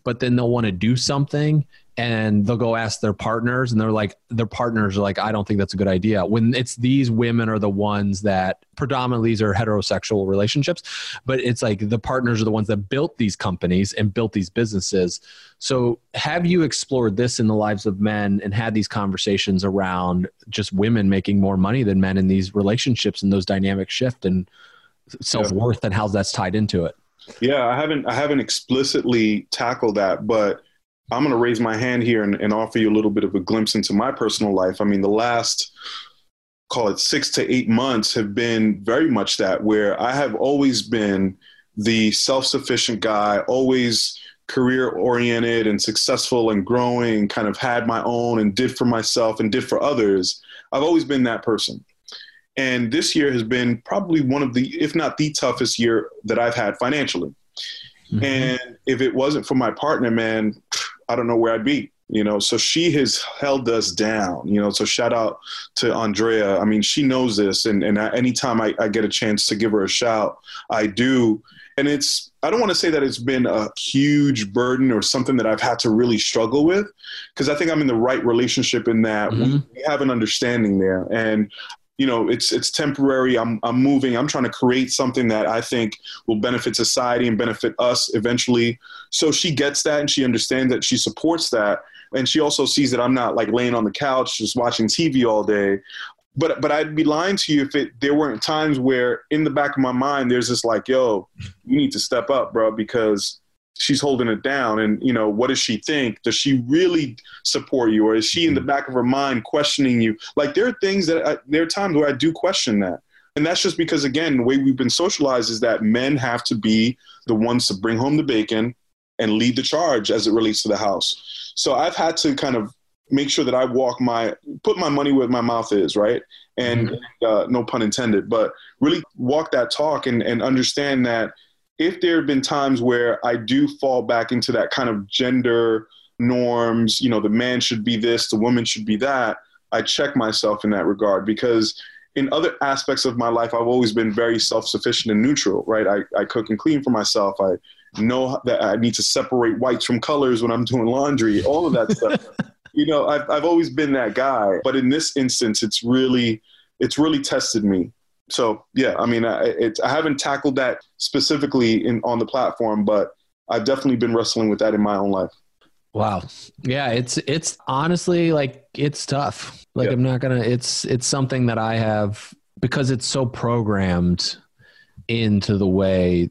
but then they'll want to do something and they'll go ask their partners and they're like their partners are like i don't think that's a good idea. When it's these women are the ones that predominantly these are heterosexual relationships but it's like the partners are the ones that built these companies and built these businesses. So have you explored this in the lives of men and had these conversations around just women making more money than men in these relationships and those dynamics shift and self-worth and how that's tied into it yeah, I haven't I haven't explicitly tackled that, but I'm going to raise my hand here and, and offer you a little bit of a glimpse into my personal life. I mean, the last call it six to eight months have been very much that, where I have always been the self sufficient guy, always career oriented and successful and growing, kind of had my own and did for myself and did for others. I've always been that person. And this year has been probably one of the, if not the toughest year that I've had financially. Mm-hmm. And if it wasn't for my partner, man, I don't know where I'd be. You know, so she has held us down. You know, so shout out to Andrea. I mean, she knows this, and and anytime I, I get a chance to give her a shout, I do. And it's I don't want to say that it's been a huge burden or something that I've had to really struggle with, because I think I'm in the right relationship in that mm-hmm. we have an understanding there, and you know it's it's temporary. I'm i'm moving. I'm trying to create something that i think will benefit society and benefit us eventually. So she gets that and she understands that she supports that. And she also sees that i'm not like laying on the couch just watching tv all day. But but I'd be lying to you if it there weren't times where in the back of my mind there's this like, yo, you need to step up, bro, because she's holding it down. And you know what does she think? Does she really support you? Or is she in the back of her mind questioning you? Like there are things that I, there are times where i do question that. And that's just because again the way we've been socialized is that men have to be the ones to bring home the bacon and lead the charge as it relates to the house. So i've had to kind of make sure that i walk my put my money where my mouth is right? And mm-hmm. uh, no pun intended but really walk that talk and, and understand that if there have been times where I do fall back into that kind of gender norms, you know, the man should be this, the woman should be that, I check myself in that regard because in other aspects of my life, I've always been very self sufficient and neutral, right? I, I cook and clean for myself. I know that I need to separate whites from colors when I'm doing laundry, all of that [laughs] stuff. You know, I've, I've always been that guy. But in this instance, it's really, it's really tested me so yeah, I mean, I, I haven't tackled that specifically in on the platform, but I've definitely been wrestling with that in my own life. Wow. Yeah, it's it's honestly like it's tough. Like yeah. I'm not going to it's it's something that I have because it's so programmed into the way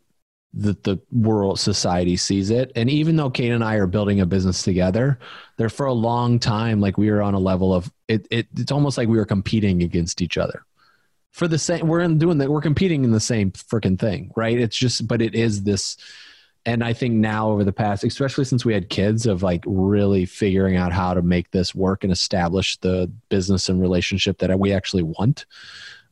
that the world society sees it. And even though Kate and I are building a business together, there for a long time like we were on a level of it, it it's almost like we were competing against each other for the same we're in doing that we're competing in the same freaking thing right it's just but it is this and i think now over the past especially since we had kids of like really figuring out how to make this work and establish the business and relationship that we actually want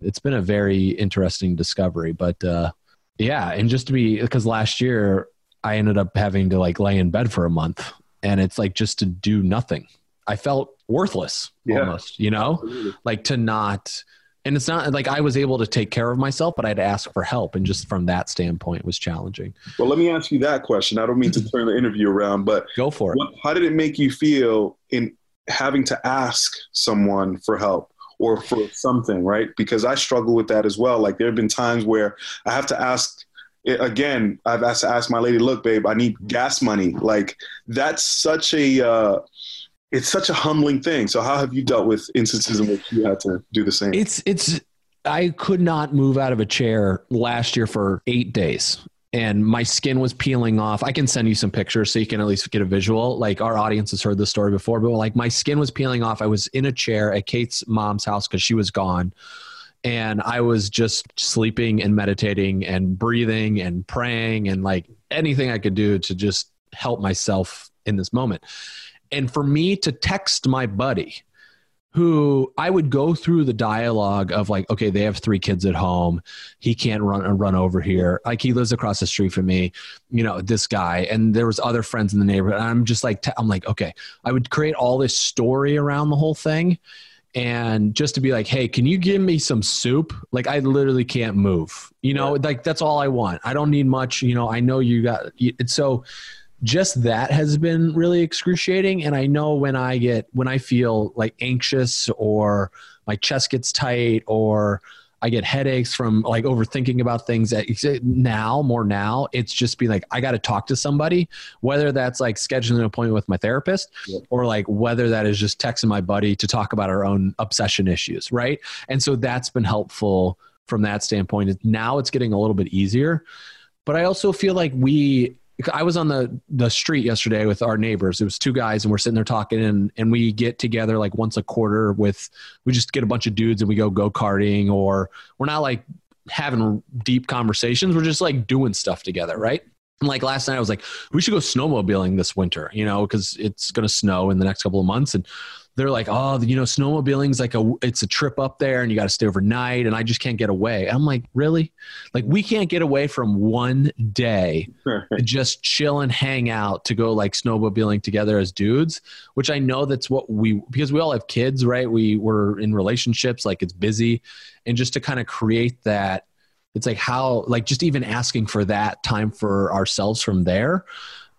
it's been a very interesting discovery but uh yeah and just to be because last year i ended up having to like lay in bed for a month and it's like just to do nothing i felt worthless yeah. almost you know Absolutely. like to not and it's not like I was able to take care of myself, but I had to ask for help. And just from that standpoint was challenging. Well, let me ask you that question. I don't mean to [laughs] turn the interview around, but go for it. What, how did it make you feel in having to ask someone for help or for something, right? Because I struggle with that as well. Like there have been times where I have to ask again, I've asked to ask my lady, look, babe, I need gas money. Like that's such a, uh, it's such a humbling thing. So how have you dealt with instances in which you had to do the same? It's it's I could not move out of a chair last year for 8 days and my skin was peeling off. I can send you some pictures so you can at least get a visual. Like our audience has heard this story before, but like my skin was peeling off. I was in a chair at Kate's mom's house cuz she was gone and I was just sleeping and meditating and breathing and praying and like anything I could do to just help myself in this moment. And for me to text my buddy, who I would go through the dialogue of like, okay, they have three kids at home. He can't run run over here. Like he lives across the street from me, you know, this guy. And there was other friends in the neighborhood. I'm just like, I'm like, okay, I would create all this story around the whole thing. And just to be like, hey, can you give me some soup? Like I literally can't move, you know, yeah. like that's all I want. I don't need much, you know, I know you got it. So just that has been really excruciating. And i know when i get when i feel like anxious or my chest gets tight or i get headaches from like overthinking about things that now more now it's just being like i got to talk to somebody whether that's like scheduling an appointment with my therapist yep. or like whether that is just texting my buddy to talk about our own obsession issues right? And so that's been helpful from that standpoint. Now it's getting a little bit easier. But i also feel like we I was on the the street yesterday with our neighbors. It was two guys, and we're sitting there talking, and and we get together like once a quarter with. We just get a bunch of dudes and we go go karting, or we're not like having deep conversations. We're just like doing stuff together, right? And like last night, I was like, we should go snowmobiling this winter, you know, because it's to snow in the next couple of months, and they're like, oh, you know, snowmobiling's like a it's a trip up there, and you got to stay overnight, and I just can't get away. I'm like, really? Like we can't get away from one day, to just chill and hang out to go like snowmobiling together as dudes. Which I know that's what we because we all have kids, right? We were in relationships, like it's busy, and just to kind of create that. It's like how like just even asking for that time for ourselves from there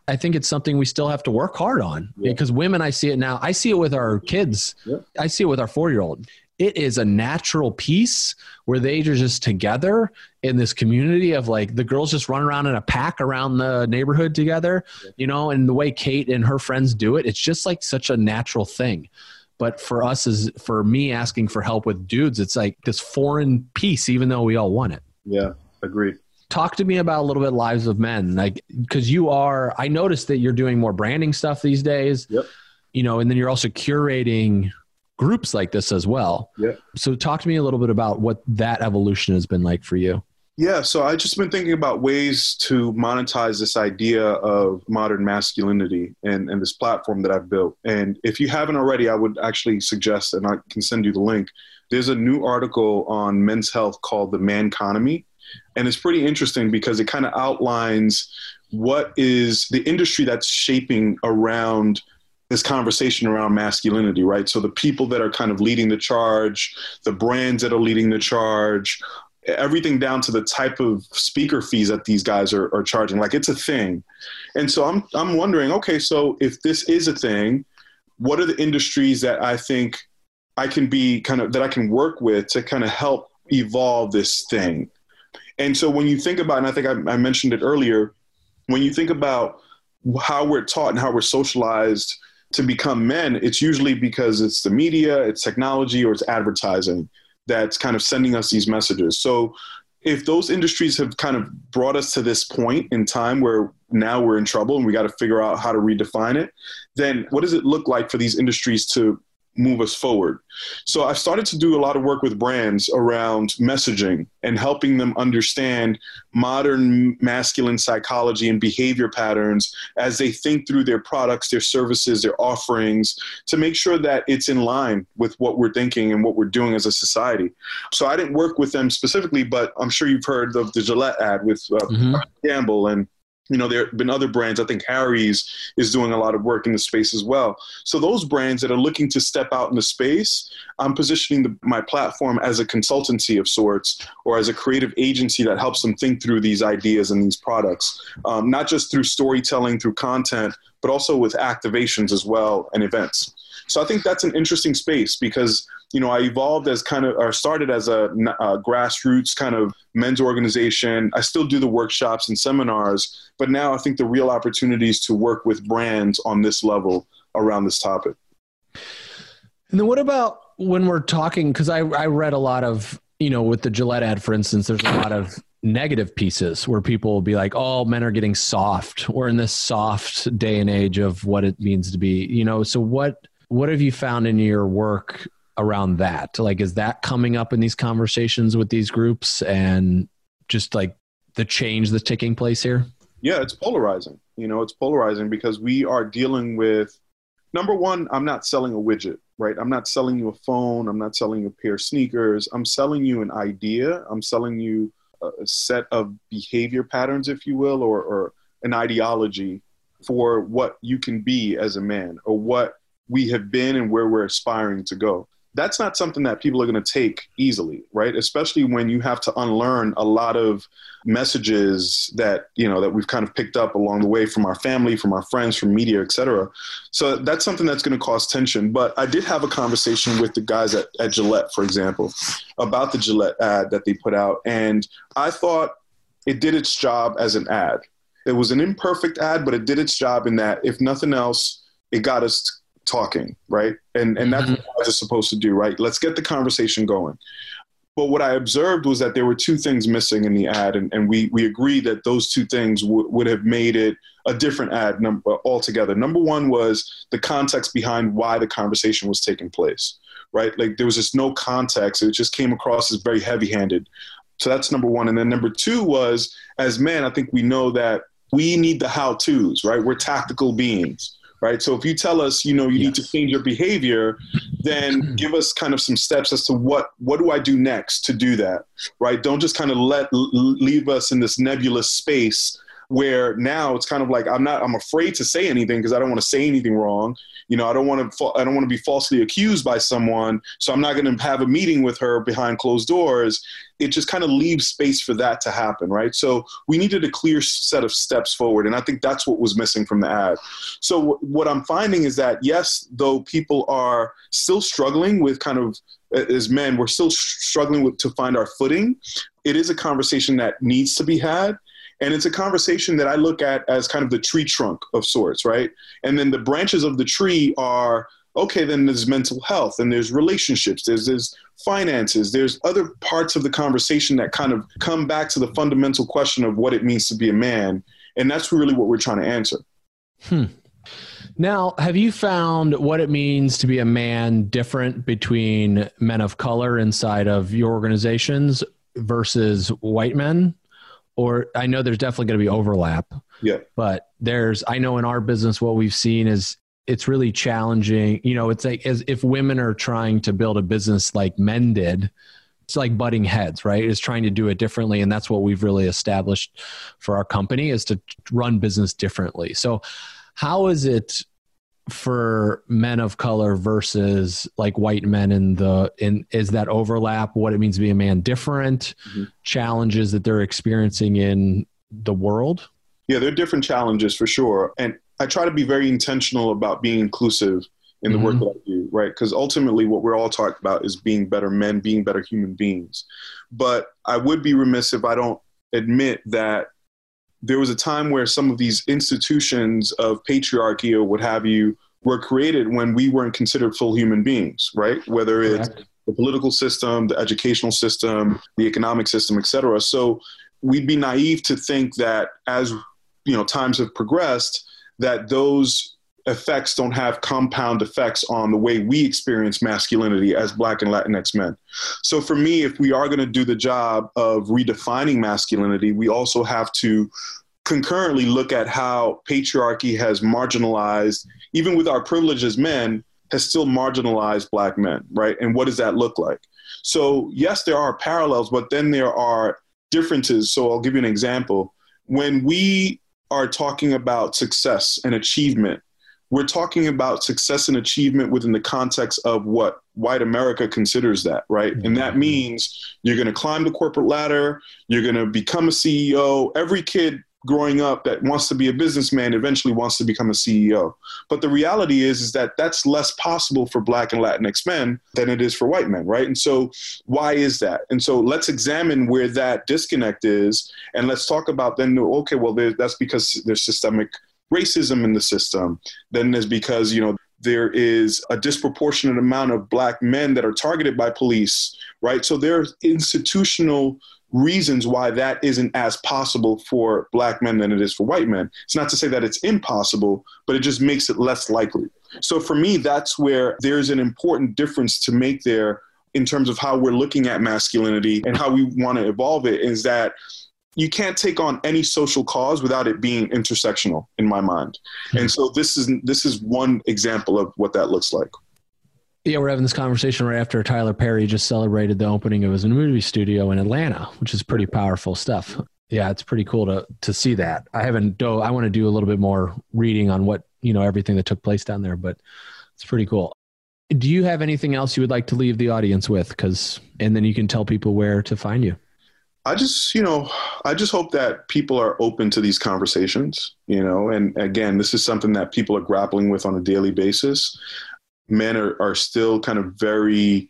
I think it's something we still have to work hard on yeah. because women, I see it now. I see it with our kids. Yeah. I see it with our four year old. It is a natural piece where they are just together in this community of like the girls just run around in a pack around the neighborhood together, yeah. you know, and the way Kate and her friends do it, it's just like such a natural thing. but for us as for me asking for help with dudes it's like this foreign piece even though we all want it yeah agreed talk to me about a little bit lives of men like because you are i noticed that you're doing more branding stuff these days yep you know and then you're also curating groups like this as well yeah so talk to me a little bit about what that evolution has been like for you yeah, so I just been thinking about ways to monetize this idea of modern masculinity and, and this platform that I've built. And if you haven't already, I would actually suggest, and I can send you the link. There's a new article on men's health called The Man Economy. And it's pretty interesting because it kind of outlines what is the industry that's shaping around this conversation around masculinity, right? So the people that are kind of leading the charge, the brands that are leading the charge, everything down to the type of speaker fees that these guys are, are charging. Like it's a thing. And so I'm, I'm wondering, okay, so if this is a thing, what are the industries that I think I can be kind of, that I can work with to kind of help evolve this thing? And so when you think about, and I think I, I mentioned it earlier, when you think about how we're taught and how we're socialized to become men, it's usually because it's the media, it's technology, or it's advertising that's kind of sending us these messages. So if those industries have kind of brought us to this point in time where now we're in trouble and we got to figure out how to redefine it, then what does it look like for these industries to move us forward. So I've started to do a lot of work with brands around messaging and helping them understand modern masculine psychology and behavior patterns as they think through their products, their services, their offerings to make sure that it's in line with what we're thinking and what we're doing as a society. So I didn't work with them specifically, but I'm sure you've heard of the Gillette ad with uh, mm-hmm. Campbell and you know, there have been other brands. I think Harry's is doing a lot of work in the space as well. So those brands that are looking to step out in the space, I'm positioning the, my platform as a consultancy of sorts or as a creative agency that helps them think through these ideas and these products, um, not just through storytelling, through content, but also with activations as well and events. So I think that's an interesting space because you know I evolved as kind of or started as a, a grassroots kind of men's organization. I still do the workshops and seminars, but now I think the real opportunities to work with brands on this level around this topic. And then what about when we're talking? Because I, I read a lot of, you know, with the Gillette ad, for instance, there's a lot of negative pieces where people will be like, oh, men are getting soft. We're in this soft day and age of what it means to be, you know. So, what what have you found in your work around that? Like, is that coming up in these conversations with these groups and just like the change that's taking place here? Yeah, it's polarizing. You know, it's polarizing because we are dealing with number one, I'm not selling a widget, right? I'm not selling you a phone. I'm not selling you a pair of sneakers. I'm selling you an idea. I'm selling you a set of behavior patterns, if you will, or, or an ideology for what you can be as a man or what we have been and where we're aspiring to go. That's not something that people are going to take easily, right? Especially when you have to unlearn a lot of messages that you know that we've kind of picked up along the way from our family, from our friends, from media, etc. So that's something that's going to cause tension. But I did have a conversation with the guys at, at Gillette, for example, about the Gillette ad that they put out, and I thought it did its job as an ad. It was an imperfect ad, but it did its job in that, if nothing else, it got us talking, right? And and that's mm-hmm. what it's supposed to do, right? Let's get the conversation going. But what I observed was that there were two things missing in the ad, and, and we we agreed that those two things w- would have made it a different ad number altogether. Number one was the context behind why the conversation was taking place, right? Like there was just no context; it just came across as very heavy-handed. So that's number one, and then number two was as men, I think we know that we need the how-tos, right? We're tactical beings right? So if you tell us, you know, you yes. need to change your behavior, then [clears throat] give us kind of some steps as to what what do I do next to do that, right? Don't just kind of let leave us in this nebulous space where now it's kind of like I'm not I'm afraid to say anything because I don't want to say anything wrong. You know, I don't want to I don't want to be falsely accused by someone, so I'm not going to have a meeting with her behind closed doors. It just kind of leaves space for that to happen, right? So we needed a clear set of steps forward, and I think that's what was missing from the ad. So w- what I'm finding is that yes, though people are still struggling with kind of as men, we're still struggling with to find our footing. It is a conversation that needs to be had and it's a conversation that I look at as kind of the tree trunk of sorts, right? And then the branches of the tree are okay, then there's mental health and there's relationships, there's, there's finances, there's other parts of the conversation that kind of come back to the fundamental question of what it means to be a man. And that's really what we're trying to answer. Hmm. Now, have you found what it means to be a man different between men of color inside of your organizations versus white men? Or I know there's definitely going to be overlap. Yeah. But there's, I know in our business, what we've seen is it's really challenging. You know, it's like as if women are trying to build a business like men did, it's like butting heads, right? Is trying to do it differently. And that's what we've really established for our company is to run business differently. So, how is it for men of color versus like white men in the in is that overlap what it means to be a man different mm-hmm. challenges that they're experiencing in the world yeah there are different challenges for sure and i try to be very intentional about being inclusive in the mm-hmm. work that i do right because ultimately what we're all talking about is being better men being better human beings but i would be remiss if i don't admit that there was a time where some of these institutions of patriarchy or what have you were created when we weren't considered full human beings, right? Whether it's the political system, the educational system, the economic system, et cetera. So we'd be naive to think that as you know times have progressed, that those effects don't have compound effects on the way we experience masculinity as black and latinx men. So for me if we are going to do the job of redefining masculinity we also have to concurrently look at how patriarchy has marginalized even with our privilege as men has still marginalized black men right? And what does that look like? So yes there are parallels but then there are differences. So i'll give you an example. When we are talking about success and achievement we're talking about success and achievement within the context of what white America considers that, right? Mm-hmm. And that mm-hmm. means you're going to climb the corporate ladder, you're going to become a CEO. Every kid growing up that wants to be a businessman eventually wants to become a CEO. But the reality is is that that's less possible for black and latinx men than it is for white men, right? And so why is that? And so let's examine where that disconnect is and let's talk about then okay, well that's because there's systemic racism in the system. Then there's because, you know, there is a disproportionate amount of black men that are targeted by police, right? So there's institutional reasons why that isn't as possible for black men than it is for white men. It's not to say that it's impossible, but it just makes it less likely. So for me, that's where there's an important difference to make there in terms of how we're looking at masculinity and how we want to evolve it is that you can't take on any social cause without it being intersectional in my mind. Mm-hmm. And so this is this is one example of what that looks like. Yeah, we're having this conversation right after Tyler Perry just celebrated the opening of his movie studio in Atlanta, which is pretty powerful stuff. Yeah, it's pretty cool to to see that. I haven't do I want to do a little bit more reading on what, you know, everything that took place down there, but it's pretty cool. Do you have anything else you would like to leave the audience with cuz and then you can tell people where to find you. I just, you know, I just hope that people are open to these conversations, you know, and again, this is something that people are grappling with on a daily basis. Men are, are still kind of very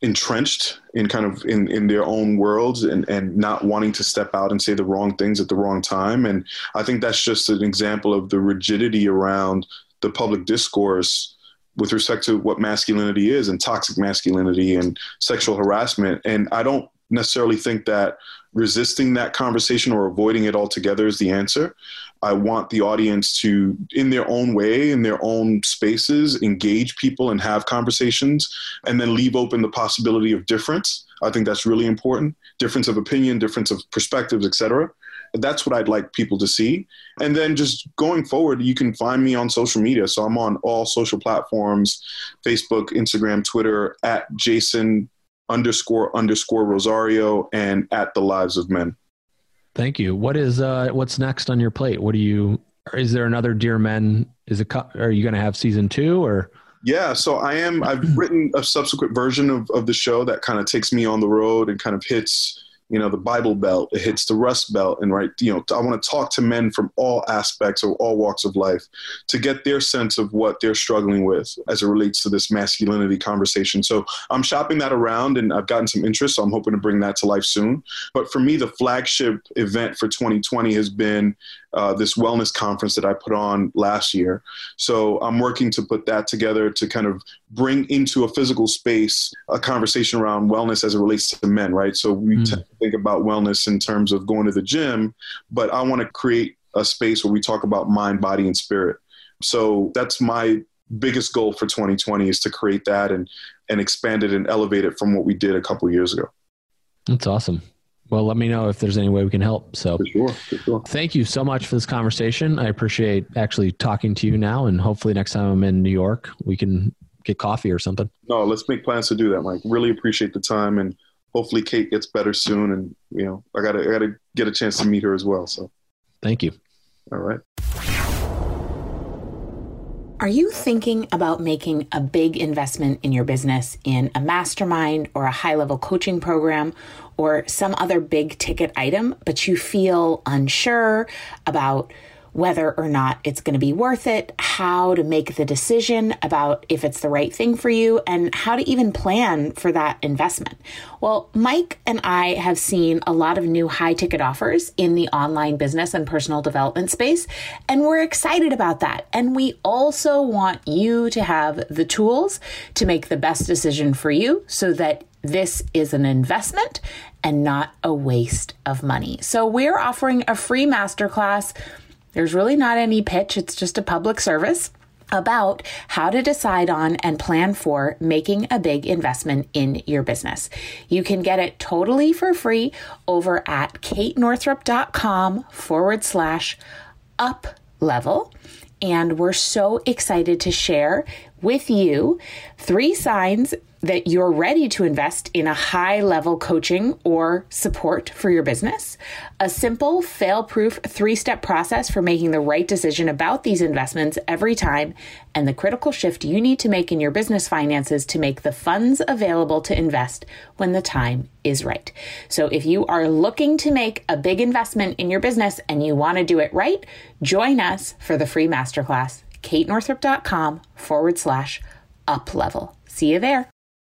entrenched in kind of in, in their own worlds and, and not wanting to step out and say the wrong things at the wrong time. And I think that's just an example of the rigidity around the public discourse with respect to what masculinity is and toxic masculinity and sexual harassment. And I don't necessarily think that resisting that conversation or avoiding it altogether is the answer. I want the audience to, in their own way, in their own spaces, engage people and have conversations, and then leave open the possibility of difference. I think that's really important. Difference of opinion, difference of perspectives, etc. That's what I'd like people to see. And then just going forward, you can find me on social media. So I'm on all social platforms Facebook, Instagram, Twitter, at Jason underscore underscore Rosario and at the Lives of Men. Thank you. What is uh what's next on your plate? What do you is there another Dear Men? Is it are you going to have season 2 or yeah, so I am. I've written a subsequent version of, of the show that kind of takes me on the road and kind of hits you know the bible belt it hits the rust belt and right you know i want to talk to men from all aspects or all walks of life to get their sense of what they're struggling with as it relates to this masculinity conversation. So i'm shopping that around and i've gotten some interest so i'm hoping to bring that to life soon. But for me the flagship event for 2020 has been uh, this wellness conference that I put on last year. So I'm working to put that together to kind of bring into a physical space a conversation around wellness as it relates to men, right? So we mm. tend to think about wellness in terms of going to the gym, but I want to create a space where we talk about mind, body, and spirit. So that's my biggest goal for 2020 is to create that and and expand it and elevate it from what we did a couple years ago. That's awesome. Well, let me know if there's any way we can help. So, for sure, for sure. thank you so much for this conversation. I appreciate actually talking to you now, and hopefully next time I'm in New York, we can get coffee or something. No, let's make plans to do that, Mike. Really appreciate the time, and hopefully Kate gets better soon. And you know, I gotta, I gotta get a chance to meet her as well. So, thank you. All right. Are you thinking about making a big investment in your business in a mastermind or a high level coaching program or some other big ticket item, but you feel unsure about whether or not it's going to be worth it, how to make the decision about if it's the right thing for you, and how to even plan for that investment. Well, Mike and I have seen a lot of new high ticket offers in the online business and personal development space, and we're excited about that. And we also want you to have the tools to make the best decision for you so that this is an investment and not a waste of money. So, we're offering a free masterclass there's really not any pitch, it's just a public service about how to decide on and plan for making a big investment in your business. You can get it totally for free over at katenorthrup.com forward slash up level. And we're so excited to share with you three signs that you're ready to invest in a high level coaching or support for your business, a simple, fail proof three step process for making the right decision about these investments every time, and the critical shift you need to make in your business finances to make the funds available to invest when the time is right. So if you are looking to make a big investment in your business and you want to do it right, join us for the free masterclass, katenorthrup.com forward slash up level. See you there.